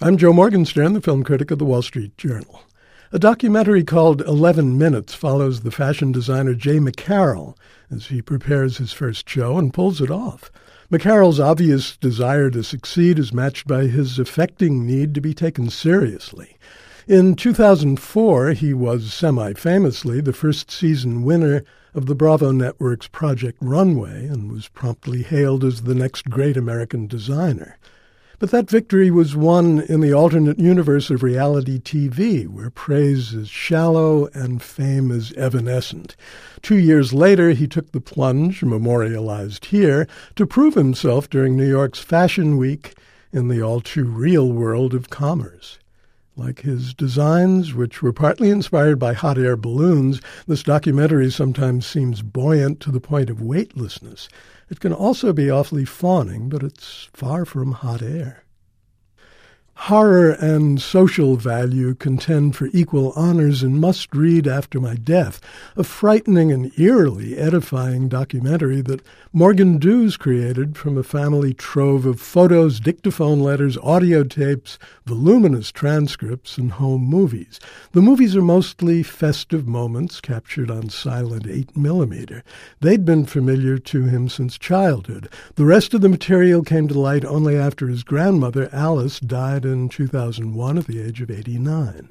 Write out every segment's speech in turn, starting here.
I'm Joe Morgenstern, the film critic of the Wall Street Journal. A documentary called 11 Minutes follows the fashion designer Jay McCarroll as he prepares his first show and pulls it off. McCarroll's obvious desire to succeed is matched by his affecting need to be taken seriously. In 2004, he was semi famously the first season winner of the Bravo Network's Project Runway and was promptly hailed as the next great American designer. But that victory was won in the alternate universe of reality TV, where praise is shallow and fame is evanescent. Two years later, he took the plunge, memorialized here, to prove himself during New York's Fashion Week in the all too real world of commerce. Like his designs, which were partly inspired by hot air balloons, this documentary sometimes seems buoyant to the point of weightlessness. It can also be awfully fawning, but it's far from hot air. Horror and social value contend for equal honors and Must Read After My Death, a frightening and eerily edifying documentary that Morgan Dews created from a family trove of photos, dictaphone letters, audio tapes, voluminous transcripts, and home movies. The movies are mostly festive moments captured on silent 8mm. They'd been familiar to him since childhood. The rest of the material came to light only after his grandmother, Alice, died in 2001 at the age of 89.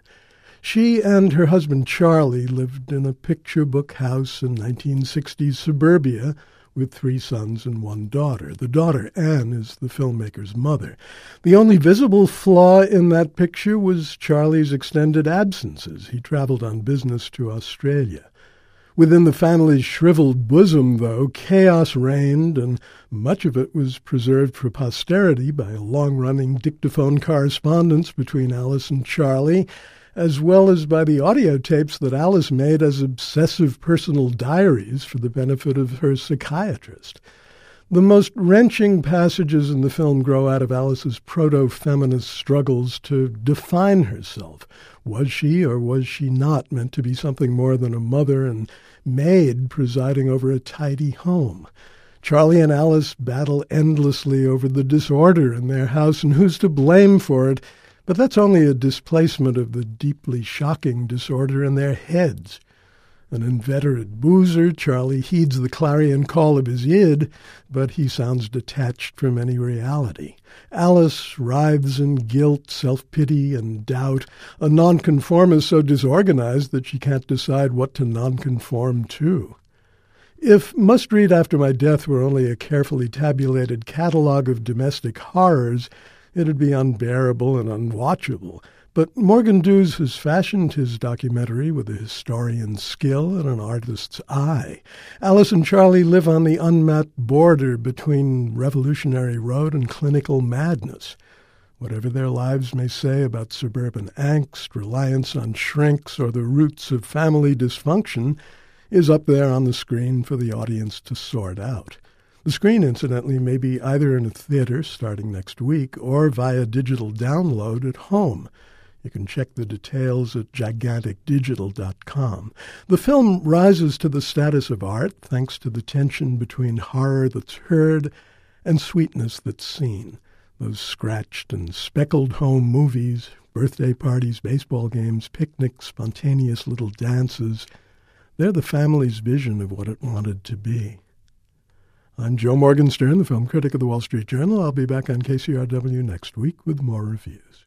She and her husband Charlie lived in a picture book house in 1960s suburbia with three sons and one daughter. The daughter, Anne, is the filmmaker's mother. The only visible flaw in that picture was Charlie's extended absences. He traveled on business to Australia. Within the family's shriveled bosom, though, chaos reigned, and much of it was preserved for posterity by a long running dictaphone correspondence between Alice and Charlie, as well as by the audio tapes that Alice made as obsessive personal diaries for the benefit of her psychiatrist. The most wrenching passages in the film grow out of Alice's proto feminist struggles to define herself. Was she or was she not meant to be something more than a mother and maid presiding over a tidy home? Charlie and Alice battle endlessly over the disorder in their house and who's to blame for it, but that's only a displacement of the deeply shocking disorder in their heads. An inveterate boozer, Charlie heeds the clarion call of his id, but he sounds detached from any reality. Alice writhes in guilt, self-pity, and doubt, a nonconformist so disorganized that she can't decide what to nonconform to. If Must Read After My Death were only a carefully tabulated catalogue of domestic horrors, it'd be unbearable and unwatchable. But Morgan Dews has fashioned his documentary with a historian's skill and an artist's eye. Alice and Charlie live on the unmapped border between Revolutionary Road and clinical madness. Whatever their lives may say about suburban angst, reliance on shrinks, or the roots of family dysfunction is up there on the screen for the audience to sort out. The screen, incidentally, may be either in a theater starting next week or via digital download at home. You can check the details at giganticdigital.com. The film rises to the status of art thanks to the tension between horror that's heard and sweetness that's seen. Those scratched and speckled home movies, birthday parties, baseball games, picnics, spontaneous little dances, they're the family's vision of what it wanted to be. I'm Joe Morgenstern, the film critic of the Wall Street Journal. I'll be back on KCRW next week with more reviews.